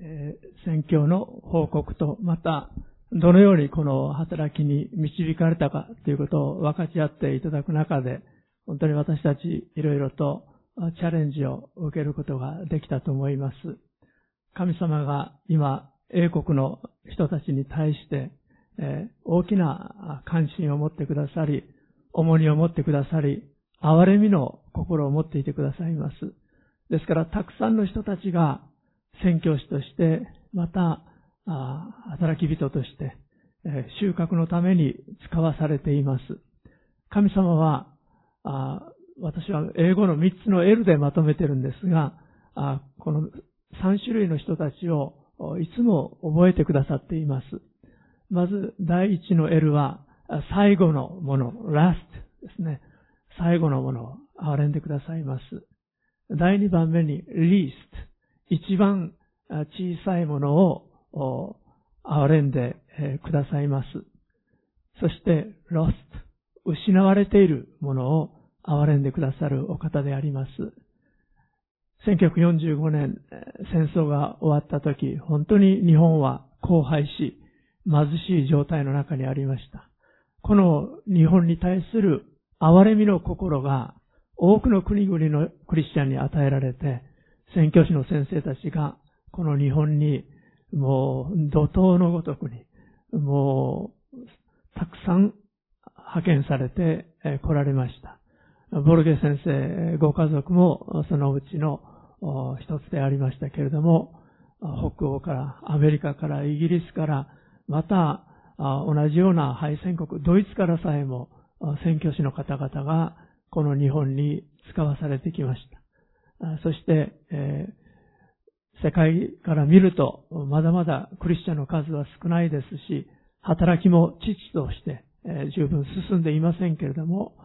えー宣教の報告と、また、どのようにこの働きに導かれたかということを分かち合っていただく中で、本当に私たちいろいろとチャレンジを受けることができたと思います。神様が今、英国の人たちに対して、えー大きな関心を持ってくださり、重荷を持ってくださり、憐れみの心を持っていてくださいます。ですから、たくさんの人たちが宣教師として、また、働き人として、収穫のために使わされています。神様は、私は英語の3つの L でまとめてるんですが、この3種類の人たちをいつも覚えてくださっています。まず、第一の L は、最後のもの、last ですね。最後のものを憐れんでくださいます。第2番目に least、一番小さいものを憐れんでくださいます。そして、lost、失われているものを憐れんでくださるお方であります。1945年、戦争が終わった時、本当に日本は荒廃し、貧しい状態の中にありました。この日本に対する憐れみの心が多くの国々のクリスチャンに与えられて、宣教師の先生たちがこの日本にもう怒涛のごとくに、もうたくさん派遣されて来られました。ボルゲ先生ご家族もそのうちの一つでありましたけれども、北欧から、アメリカから、イギリスから、また同じような敗戦国、ドイツからさえもあ宣教師の方々がこの日本に使わされてきました。そして、え世界から見ると、まだまだクリスチャンの数は少ないですし、働きも父として、え十分進んでいませんけれども、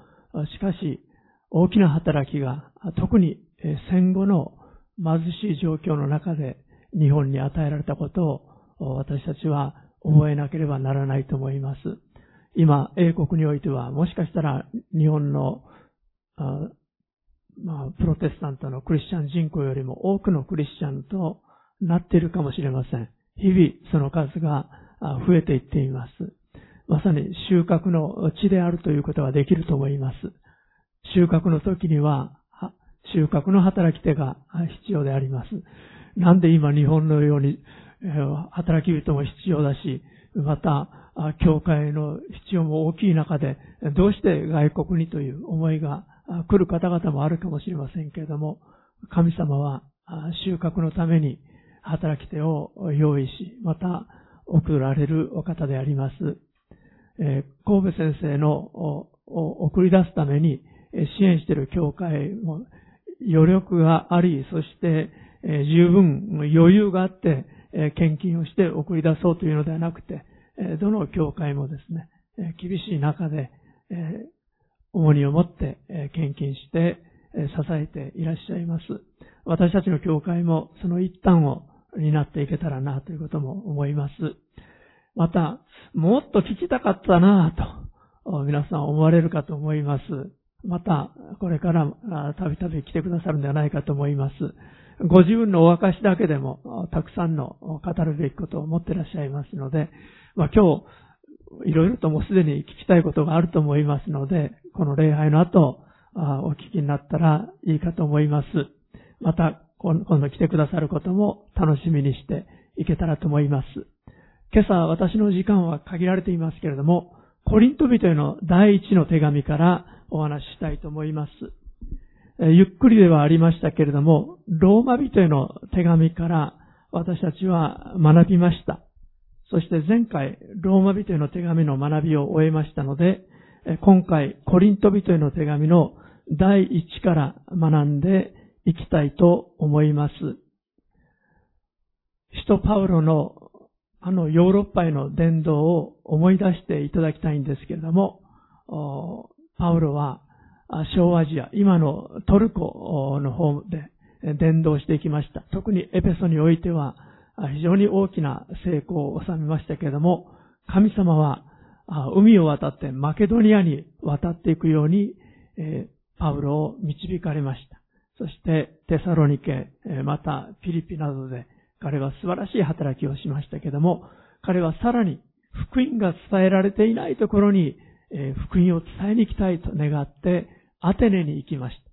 しかし、大きな働きが、特に戦後の貧しい状況の中で日本に与えられたことを私たちは覚えなければならないと思います。今、英国においては、もしかしたら日本のまあ、プロテスタントのクリスチャン人口よりも多くのクリスチャンとなっているかもしれません。日々その数が増えていっています。まさに収穫の地であるということができると思います。収穫の時には、収穫の働き手が必要であります。なんで今日本のように、働き人も必要だし、また、教会の必要も大きい中で、どうして外国にという思いが来る方々もあるかもしれませんけれども、神様は収穫のために働き手を用意し、また送られるお方であります。神戸先生の送り出すために支援している教会も余力があり、そして十分余裕があって献金をして送り出そうというのではなくて、どの教会もですね、厳しい中で、重荷を持って献金して支えていらっしゃいます。私たちの教会もその一端を担っていけたらなということも思います。また、もっと聞きたかったなと、皆さん思われるかと思います。また、これからたびたび来てくださるんではないかと思います。ご自分のお証だけでも、たくさんの語るべきことを持っていらっしゃいますので、まあ、今日、いろいろともうすでに聞きたいことがあると思いますので、この礼拝の後、あお聞きになったらいいかと思います。また、今度来てくださることも楽しみにしていけたらと思います。今朝私の時間は限られていますけれども、コリント人への第一の手紙からお話ししたいと思います。えゆっくりではありましたけれども、ローマ人への手紙から私たちは学びました。そして前回、ローマ人への手紙の学びを終えましたので、今回、コリント人への手紙の第一から学んでいきたいと思います。使徒パウロのあのヨーロッパへの伝道を思い出していただきたいんですけれども、パウロは小アジア、今のトルコの方でえ伝道していきました。特にエペソにおいては非常に大きな成功を収めましたけれども、神様は海を渡ってマケドニアに渡っていくように、パウロを導かれました。そしてテサロニケ、またピリピなどで彼は素晴らしい働きをしましたけれども、彼はさらに福音が伝えられていないところに、福音を伝えに行きたいと願ってアテネに行きました。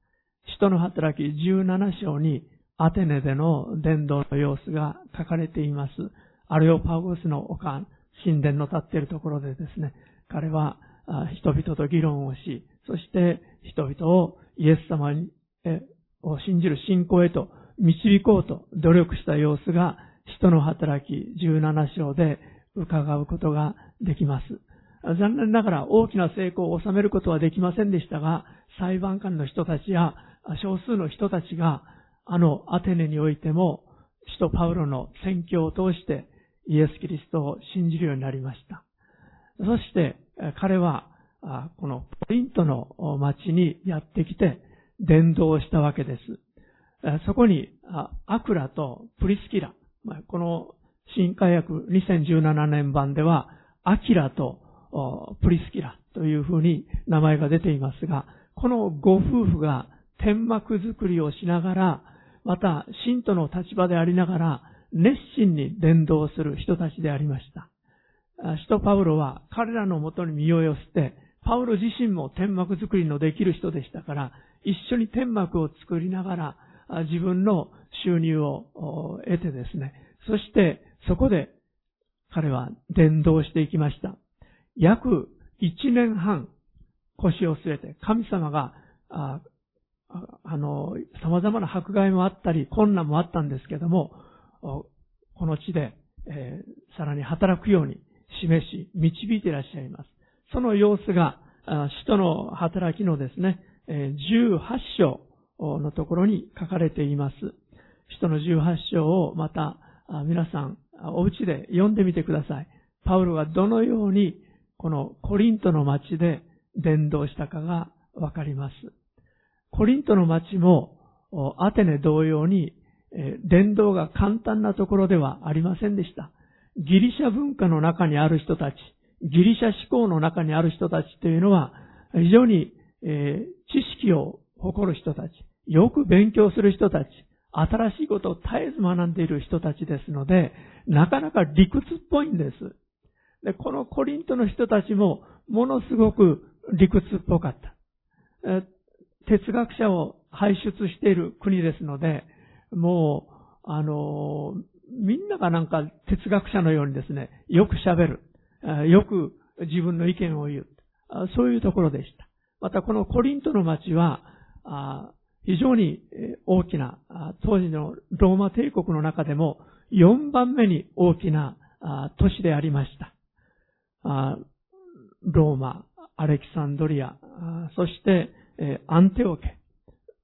使徒の働き17章にアテネでの伝道の様子が書かれています。アレオパゴスの丘、神殿の立っているところでですね、彼は人々と議論をし、そして人々をイエス様にえを信じる信仰へと導こうと努力した様子が、使徒の働き17章で伺うことができます。残念ながら大きな成功を収めることはできませんでしたが、裁判官の人たちや少数の人たちが、あのアテネにおいても、使徒パウロの宣教を通してイエス・キリストを信じるようになりました。そして彼は、このポリントの町にやってきて伝道したわけです。そこに、アクラとプリスキラ、この新海訳2017年版では、アキラとプリスキラというふうに名前が出ていますが、このご夫婦が天幕作りをしながら、また信徒の立場でありながら、熱心に伝道する人たちでありました。使徒パウロは彼らのもとに身を寄せて、パウロ自身も天幕作りのできる人でしたから、一緒に天幕を作りながら、自分の収入を得てですね、そしてそこで彼は伝道していきました。約1年半腰を据えて神様が、あの、様々な迫害もあったり困難もあったんですけども、この地で、えー、さらに働くように示し、導いていらっしゃいます。その様子が、使徒の働きのですね、18章のところに書かれています。使徒の18章をまた皆さんお家で読んでみてください。パウロがどのようにこのコリントの町で伝道したかがわかります。コリントの町もアテネ同様に伝道が簡単なところではありませんでした。ギリシャ文化の中にある人たち、ギリシャ思考の中にある人たちというのは非常に、え知識を誇る人たち、よく勉強する人たち、新しいことを絶えず学んでいる人たちですので、なかなか理屈っぽいんです。で、このコリントの人たちもものすごく理屈っぽかった。哲学者を輩出している国ですので、もう、あの、みんながなんか哲学者のようにですね、よく喋る。よく自分の意見を言う。そういうところでした。またこのコリントの町は、非常に大きな、当時のローマ帝国の中でも4番目に大きな都市でありました。ローマ、アレキサンドリア、そしてえアンテオケ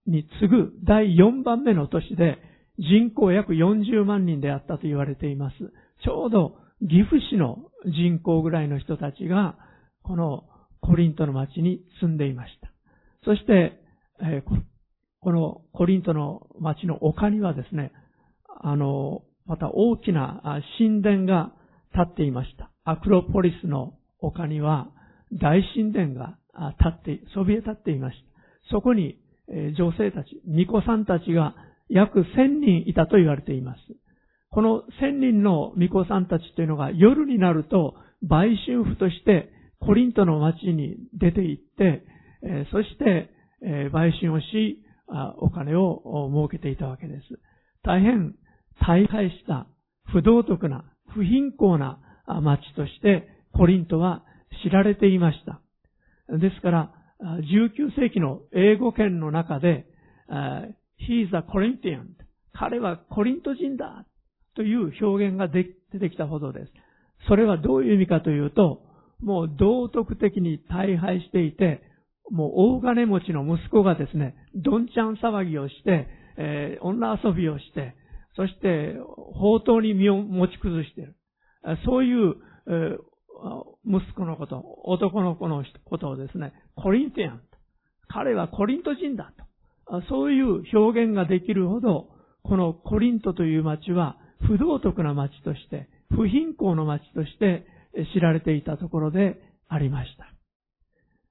に次ぐ第4番目の都市で人口約40万人であったと言われています。ちょうど岐阜市の人口ぐらいの人たちがこのコリントの町に住んでいました。そしてえ、このコリントの町の丘にはですね、あの、また大きな神殿が建っていました。アクロポリスの丘には大神殿が建って、そびえ立っていました。そこに女性たち、巫女さんたちが約1000人いたと言われています。この1000人の巫女さんたちというのが夜になると売春婦としてコリントの町に出て行って、そして売春をし、お金を儲けていたわけです。大変大敗した不道徳な不貧困な町としてコリントは知られていました。ですから、19世紀の英語圏の中で、He is a Corinthian 彼はコリント人だという表現が出てきたほどです。それはどういう意味かというと、もう道徳的に大敗していて、もう大金持ちの息子がですね、どんちゃん騒ぎをして、えー、女遊びをして、そして宝刀に身を持ち崩している。そういう、えー、息子のこと、男の子のことをですね、コリンティアン。彼はコリント人だと。そういう表現ができるほど、このコリントという町は不道徳な町として、不貧困の町として知られていたところでありまし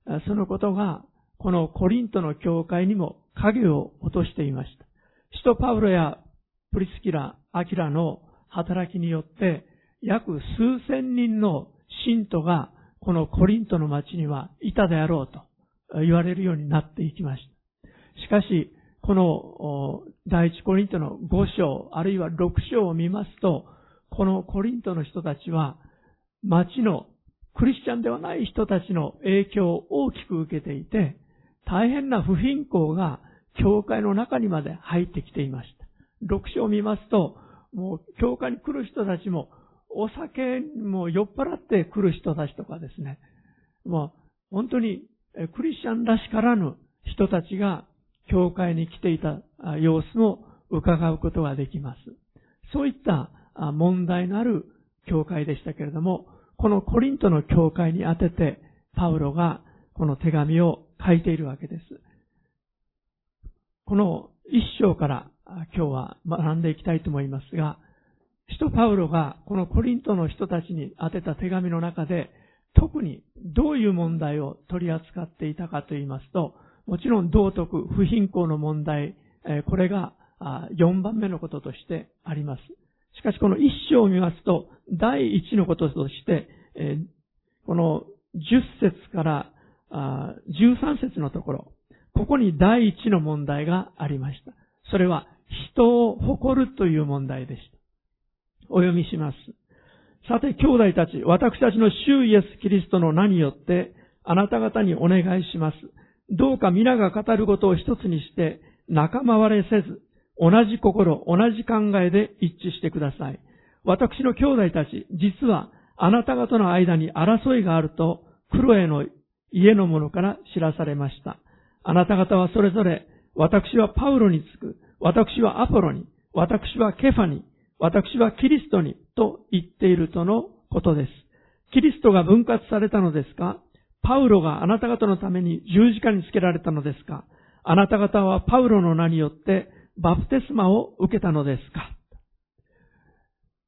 た。そのことが、このコリントの教会にも影を落としていました。使徒パウロやプリスキラ、アキラの働きによって、約数千人の信徒がこのコリントの町にはいたであろうと言われるようになっていきました。しかし、この第一コリントの5章、あるいは6章を見ますと、このコリントの人たちは、町のクリスチャンではない人たちの影響を大きく受けていて、大変な不貧困が教会の中にまで入ってきていました。6章を見ますと、もう教会に来る人たちも、お酒も酔っ払って来る人たちとかですね、もう本当にクリスチャンらしからぬ人たちが教会に来ていた様子も伺うことができます。そういった問題のある教会でしたけれども、このコリントの教会に当てて、パウロがこの手紙を書いているわけです。この一章から今日は学んでいきたいと思いますが、使徒パウロがこのコリントの人たちに宛てた手紙の中で、特にどういう問題を取り扱っていたかと言いますと、もちろん道徳、不貧困の問題、これが4番目のこととしてあります。しかしこの一章を見ますと、第一のこととして、この10節から13節のところ、ここに第一の問題がありました。それは人を誇るという問題でした。お読みします。さて、兄弟たち、私たちの主イエス・キリストの名によって、あなた方にお願いします。どうか皆が語ることを一つにして、仲間割れせず、同じ心、同じ考えで一致してください。私の兄弟たち、実はあなた方の間に争いがあると、クロエの家の者から知らされました。あなた方はそれぞれ、私はパウロにつく、私はアポロに、私はケファに、私はキリストに、と言っているとのことです。キリストが分割されたのですかパウロがあなた方のために十字架につけられたのですかあなた方はパウロの名によってバプテスマを受けたのですか？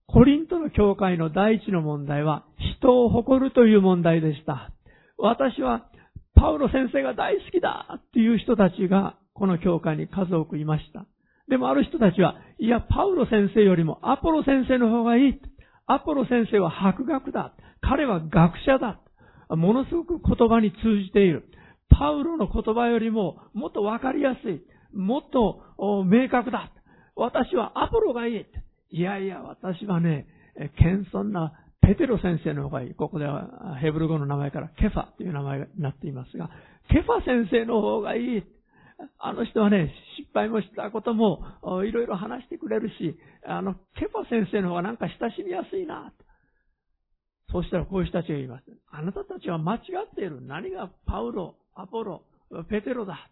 コリントの教会の第一の問題は人を誇るという問題でした。私はパウロ先生が大好きだっていう人たちがこの教会に数多くいました。でもある人たちは、いや、パウロ先生よりもアポロ先生の方がいい。アポロ先生は博学だ。彼は学者だ。ものすごく言葉に通じている。パウロの言葉よりももっとわかりやすい。もっと明確だ。私はアポロがいい。いやいや、私はね、謙遜なペテロ先生の方がいい。ここではヘブル語の名前からケファという名前になっていますが、ケファ先生の方がいい。あの人はね、失敗もしたこともいろいろ話してくれるし、あの、ケファ先生の方がなんか親しみやすいな。そうしたらこういう人たちが言います。あなたたちは間違っている。何がパウロ、アポロ、ペテロだ。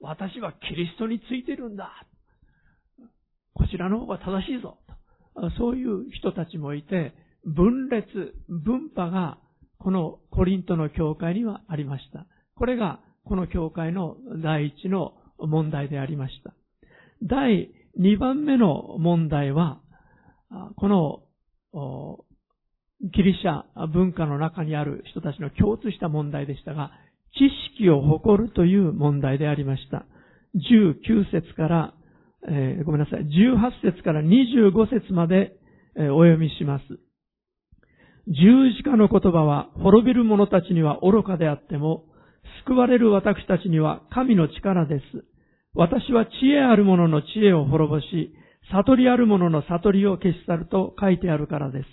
私はキリストについてるんだ。こちらの方が正しいぞ。そういう人たちもいて、分裂、分派がこのコリントの教会にはありました。これがこの教会の第一の問題でありました。第二番目の問題は、このギリシャ文化の中にある人たちの共通した問題でしたが、知識を誇るという問題でありました。19節から、えー、ごめんなさい、18節から25節まで、えー、お読みします。十字架の言葉は滅びる者たちには愚かであっても、救われる私たちには神の力です。私は知恵ある者の知恵を滅ぼし、悟りある者の悟りを消し去ると書いてあるからです。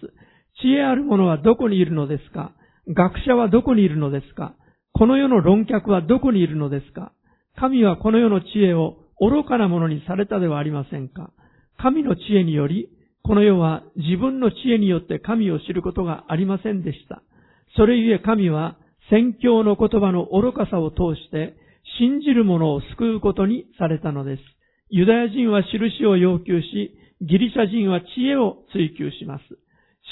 知恵ある者はどこにいるのですか？学者はどこにいるのですか？この世の論客はどこにいるのですか？神はこの世の知恵を愚かなものにされたではありませんか？神の知恵により、この世は自分の知恵によって神を知ることがありませんでした。それゆえ神は宣教の言葉の愚かさを通して信じる者を救うことにされたのです。ユダヤ人は印を要求し、ギリシャ人は知恵を追求します。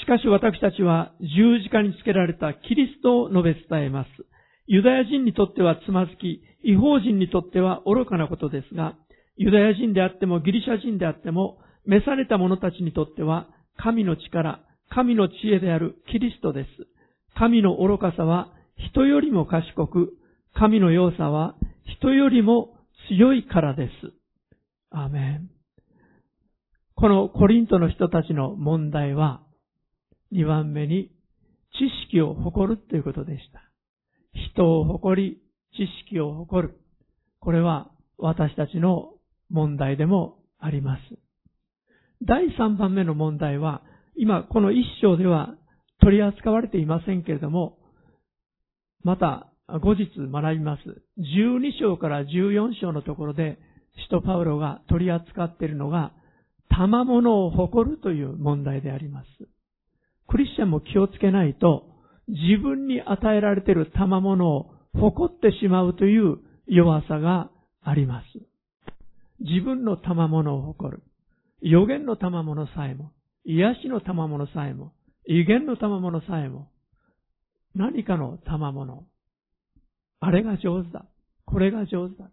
しかし私たちは十字架につけられたキリストを述べ伝えます。ユダヤ人にとってはつまずき、違法人にとっては愚かなことですが、ユダヤ人であってもギリシャ人であっても、召された者たちにとっては、神の力、神の知恵であるキリストです。神の愚かさは人よりも賢く、神の良さは人よりも強いからです。アーメン。このコリントの人たちの問題は、2番目に知識を誇るということでした。人を誇り、知識を誇る。これは私たちの問題でもあります。第3番目の問題は、今この一章では取り扱われていませんけれども、また後日学びます。12章から14章のところで、使徒パウロが取り扱っているのが、賜物を誇るという問題であります。クリスチャンも気をつけないと、自分に与えられている賜物を誇ってしまうという弱さがあります。自分の賜物を誇る。予言の賜物さえも、癒しの賜物さえも、威厳の賜物さえも、何かの賜物。あれが上手だ。これが上手だ。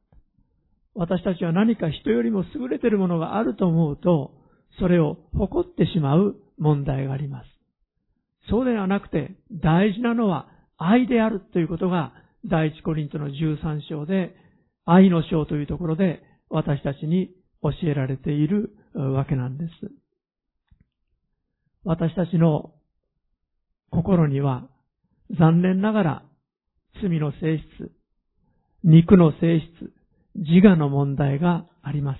私たちは何か人よりも優れているものがあると思うと、それを誇ってしまう問題があります。そうではなくて、大事なのは愛であるということが、第一コリントの13章で、愛の章というところで私たちに教えられているわけなんです。私たちの心には残念ながら罪の性質、肉の性質、自我の問題があります。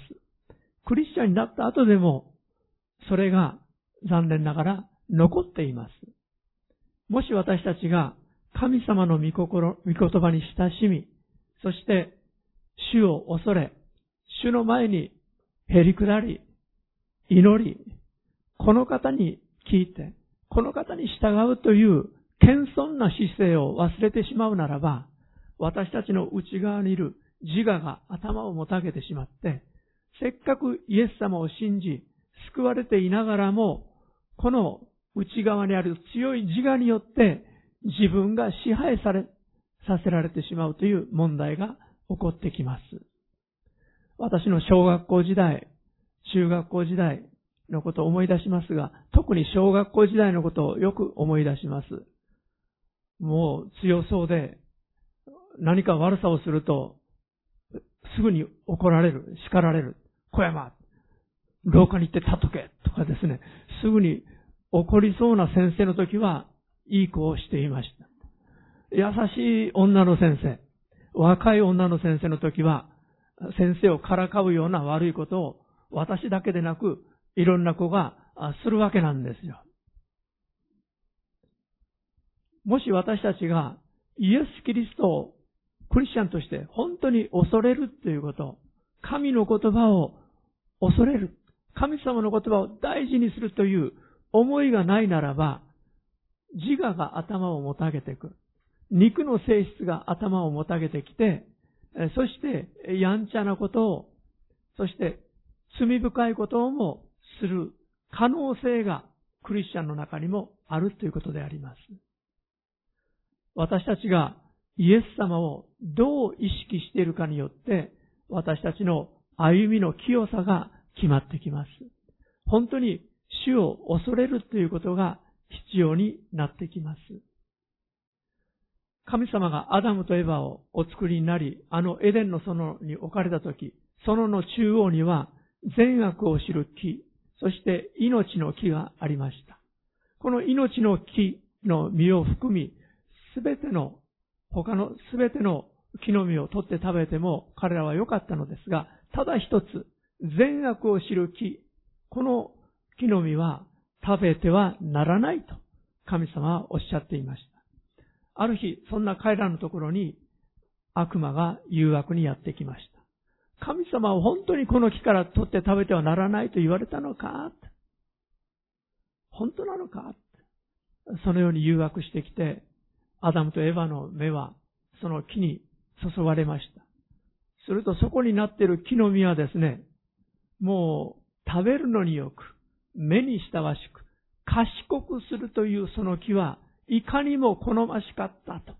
クリスチャンになった後でも、それが残念ながら残っています。もし私たちが神様の御心、御言葉に親しみ、そして主を恐れ、主の前にへり下り、祈り、この方に聞いて、この方に従うという謙遜な姿勢を忘れてしまうならば、私たちの内側にいる自我が頭をもたげてしまって、せっかくイエス様を信じ、救われていながらも、この内側にある強い自我によって自分が支配され、させられてしまうという問題が起こってきます。私の小学校時代、中学校時代のことを思い出しますが、特に小学校時代のことをよく思い出します。もう強そうで、何か悪さをすると、すぐに怒られる、叱られる。小山、廊下に行って立っとけとかですね、すぐに怒りそうな先生の時は、いい子をしていました。優しい女の先生、若い女の先生の時は、先生をからかうような悪いことを私だけでなく、いろんな子がするわけなんですよ。もし私たちがイエス・キリストをクリスチャンとして本当に恐れるということ、神の言葉を恐れる、神様の言葉を大事にするという思いがないならば、自我が頭をもたげていく。肉の性質が頭をもたげてきて、そしてやんちゃなことを、そして罪深いことをもする可能性がクリスチャンの中にもあるということであります。私たちがイエス様をどう意識しているかによって、私たちの歩みの清さが決まってきます。本当に主を恐れるということが必要になってきます。神様がアダムとエヴァをお作りになり、あのエデンの園に置かれたとき、園の中央には善悪を知る木、そして命の木がありました。この命の木の実を含み、すべての、他のすべての木の実を取って食べても彼らは良かったのですが、ただ一つ、善悪を知る木、この木の実は食べてはならないと神様はおっしゃっていました。ある日、そんな彼らのところに悪魔が誘惑にやってきました。神様は本当にこの木から取って食べてはならないと言われたのか本当なのかそのように誘惑してきて、アダムとエヴァの目はその木に注がれました。するとそこになっている木の実はですね、もう食べるのによく、目に親しく、賢くするというその木はいかにも好ましかったと、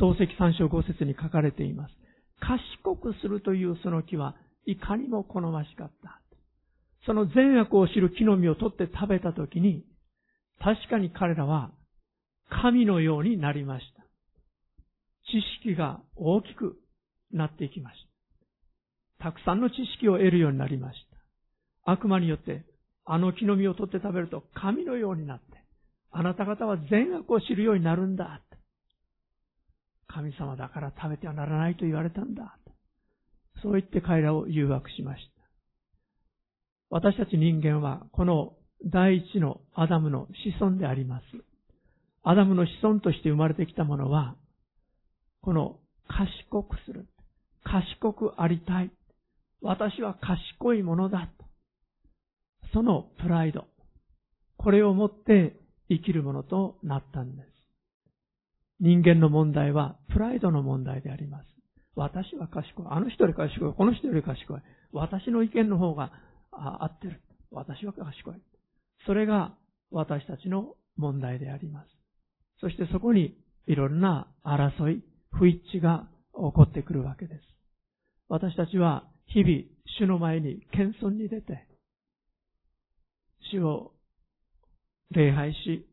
漱石三章五節に書かれています。賢くするというその木はいかにも好ましかった。その善悪を知る木の実を取って食べたときに、確かに彼らは神のようになりました。知識が大きくなっていきました。たくさんの知識を得るようになりました。悪魔によってあの木の実を取って食べると神のようになって、あなた方は善悪を知るようになるんだ。神様だから食べてはならないと言われたんだ。そう言って彼らを誘惑しました。私たち人間はこの第一のアダムの子孫であります。アダムの子孫として生まれてきたものは、この賢くする。賢くありたい。私は賢いものだ。そのプライド。これを持って生きるものとなったんです。人間の問題はプライドの問題であります。私は賢い。あの人より賢い。この人より賢い。私の意見の方が合ってる。私は賢い。それが私たちの問題であります。そしてそこにいろんな争い、不一致が起こってくるわけです。私たちは日々主の前に謙遜に出て、主を礼拝し、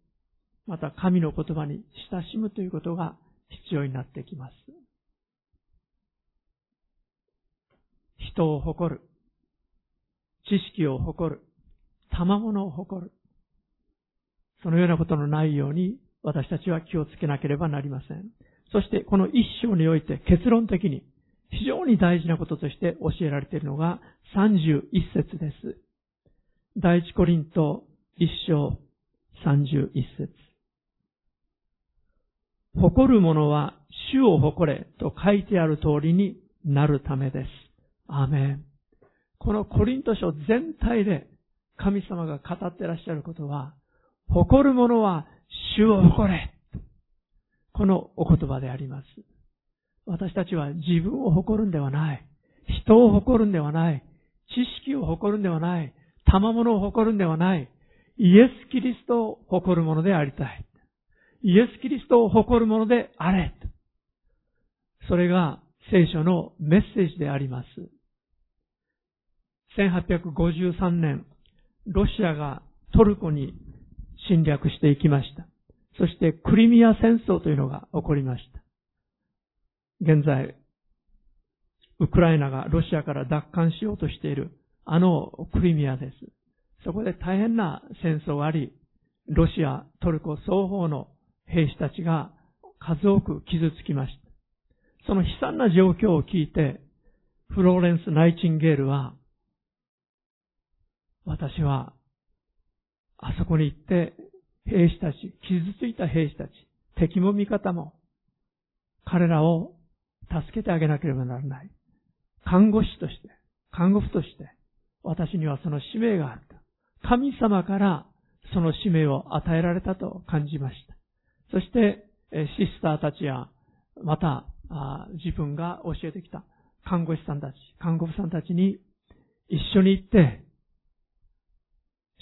また神の言葉に親しむということが必要になってきます。人を誇る、知識を誇る、賜物を誇る。そのようなことのないように私たちは気をつけなければなりません。そしてこの一章において結論的に非常に大事なこととして教えられているのが31節です。第一コリント一章31節誇る者は主を誇れと書いてある通りになるためです。アーメン。このコリント書全体で神様が語ってらっしゃることは、誇る者は主を誇れ。このお言葉であります。私たちは自分を誇るんではない。人を誇るんではない。知識を誇るんではない。賜物を誇るんではない。イエス・キリストを誇るものでありたい。イエス・キリストを誇るものであれ。それが聖書のメッセージであります。1853年、ロシアがトルコに侵略していきました。そしてクリミア戦争というのが起こりました。現在、ウクライナがロシアから奪還しようとしているあのクリミアです。そこで大変な戦争があり、ロシア、トルコ双方の兵士たちが数多く傷つきました。その悲惨な状況を聞いて、フローレンス・ナイチンゲールは、私は、あそこに行って、兵士たち、傷ついた兵士たち、敵も味方も、彼らを助けてあげなければならない。看護師として、看護婦として、私にはその使命があった。神様からその使命を与えられたと感じました。そして、シスターたちや、また、自分が教えてきた看護師さんたち、看護婦さんたちに一緒に行って、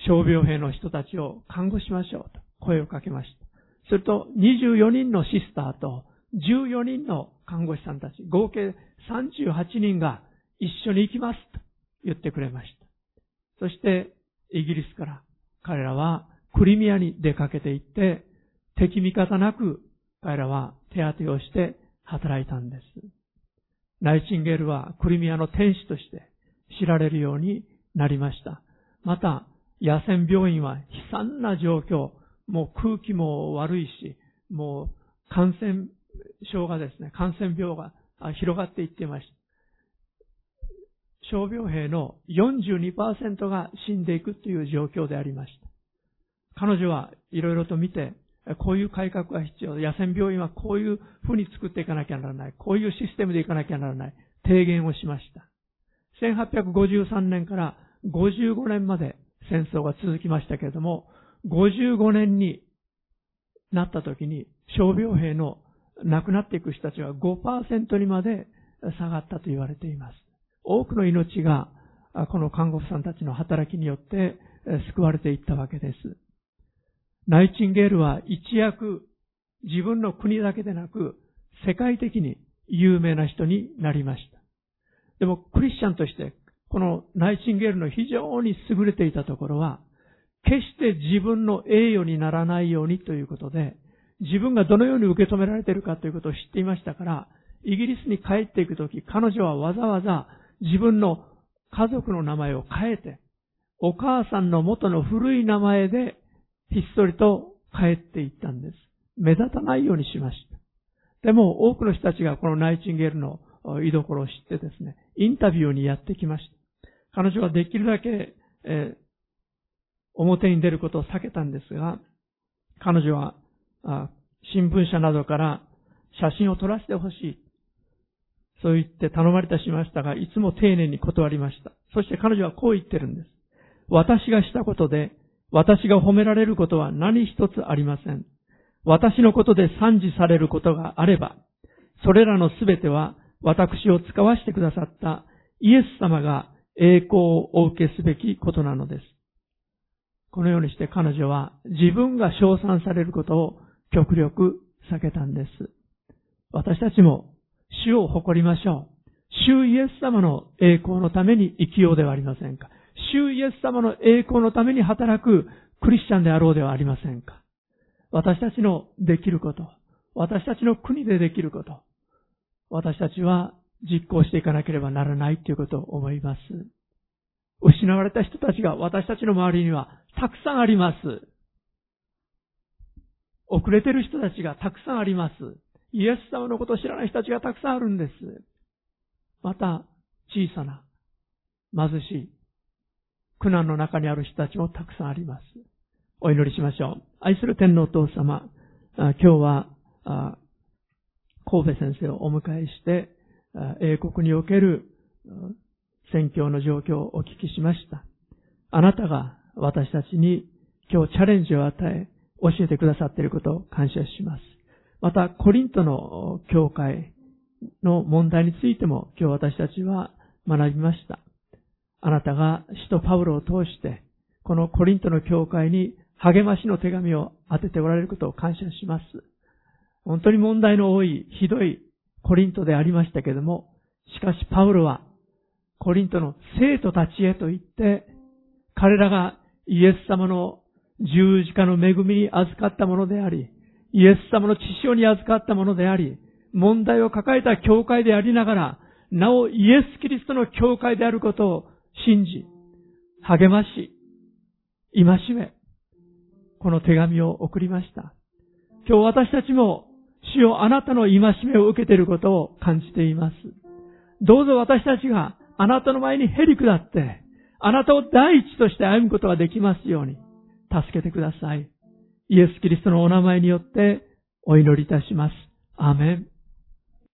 傷病兵の人たちを看護しましょうと声をかけました。すると24人のシスターと14人の看護師さんたち、合計38人が一緒に行きますと言ってくれました。そしてイギリスから彼らはクリミアに出かけて行って敵味方なく彼らは手当てをして働いたんです。ナイチンゲールはクリミアの天使として知られるようになりました。また、野戦病院は悲惨な状況、もう空気も悪いし、もう感染症がですね、感染病が広がっていっていました。傷病兵の42%が死んでいくという状況でありました。彼女はいろいろと見て、こういう改革が必要。野戦病院はこういうふうに作っていかなきゃならない。こういうシステムでいかなきゃならない。提言をしました。1853年から55年まで戦争が続きましたけれども、55年になった時に傷病兵の亡くなっていく人たちは5%にまで下がったと言われています。多くの命がこの看護婦さんたちの働きによって救われていったわけです。ナイチンゲールは一躍自分の国だけでなく世界的に有名な人になりました。でもクリスチャンとしてこのナイチンゲールの非常に優れていたところは決して自分の栄誉にならないようにということで自分がどのように受け止められているかということを知っていましたからイギリスに帰っていくとき彼女はわざわざ自分の家族の名前を変えてお母さんの元の古い名前でひっそりと帰っていったんです。目立たないようにしました。でも多くの人たちがこのナイチンゲールの居所を知ってですね、インタビューにやってきました。彼女はできるだけ、えー、表に出ることを避けたんですが、彼女はあ新聞社などから写真を撮らせてほしい。そう言って頼まれたしましたが、いつも丁寧に断りました。そして彼女はこう言ってるんです。私がしたことで、私が褒められることは何一つありません。私のことで賛辞されることがあれば、それらのすべては私を使わせてくださったイエス様が栄光をお受けすべきことなのです。このようにして彼女は自分が称賛されることを極力避けたんです。私たちも主を誇りましょう。主イエス様の栄光のために生きようではありませんか。主イエス様の栄光のために働くクリスチャンであろうではありませんか。私たちのできること、私たちの国でできること、私たちは実行していかなければならないということを思います。失われた人たちが私たちの周りにはたくさんあります。遅れてる人たちがたくさんあります。イエス様のことを知らない人たちがたくさんあるんです。また、小さな、貧しい、苦難の中にある人たちもたくさんあります。お祈りしましょう。愛する天皇お父様、今日は、神戸先生をお迎えして、英国における宣教の状況をお聞きしました。あなたが私たちに今日チャレンジを与え、教えてくださっていることを感謝します。また、コリントの教会の問題についても今日私たちは学びました。あなたが使徒パウロを通して、このコリントの教会に励ましの手紙を当てておられることを感謝します。本当に問題の多い、ひどいコリントでありましたけれども、しかしパウロはコリントの生徒たちへと言って、彼らがイエス様の十字架の恵みに預かったものであり、イエス様の血潮に預かったものであり、問題を抱えた教会でありながら、なおイエス・キリストの教会であることを信じ、励まし、戒め、この手紙を送りました。今日私たちも、主よあなたの戒めを受けていることを感じています。どうぞ私たちがあなたの前にへり下って、あなたを第一として歩むことができますように、助けてください。イエス・キリストのお名前によってお祈りいたします。アーメン。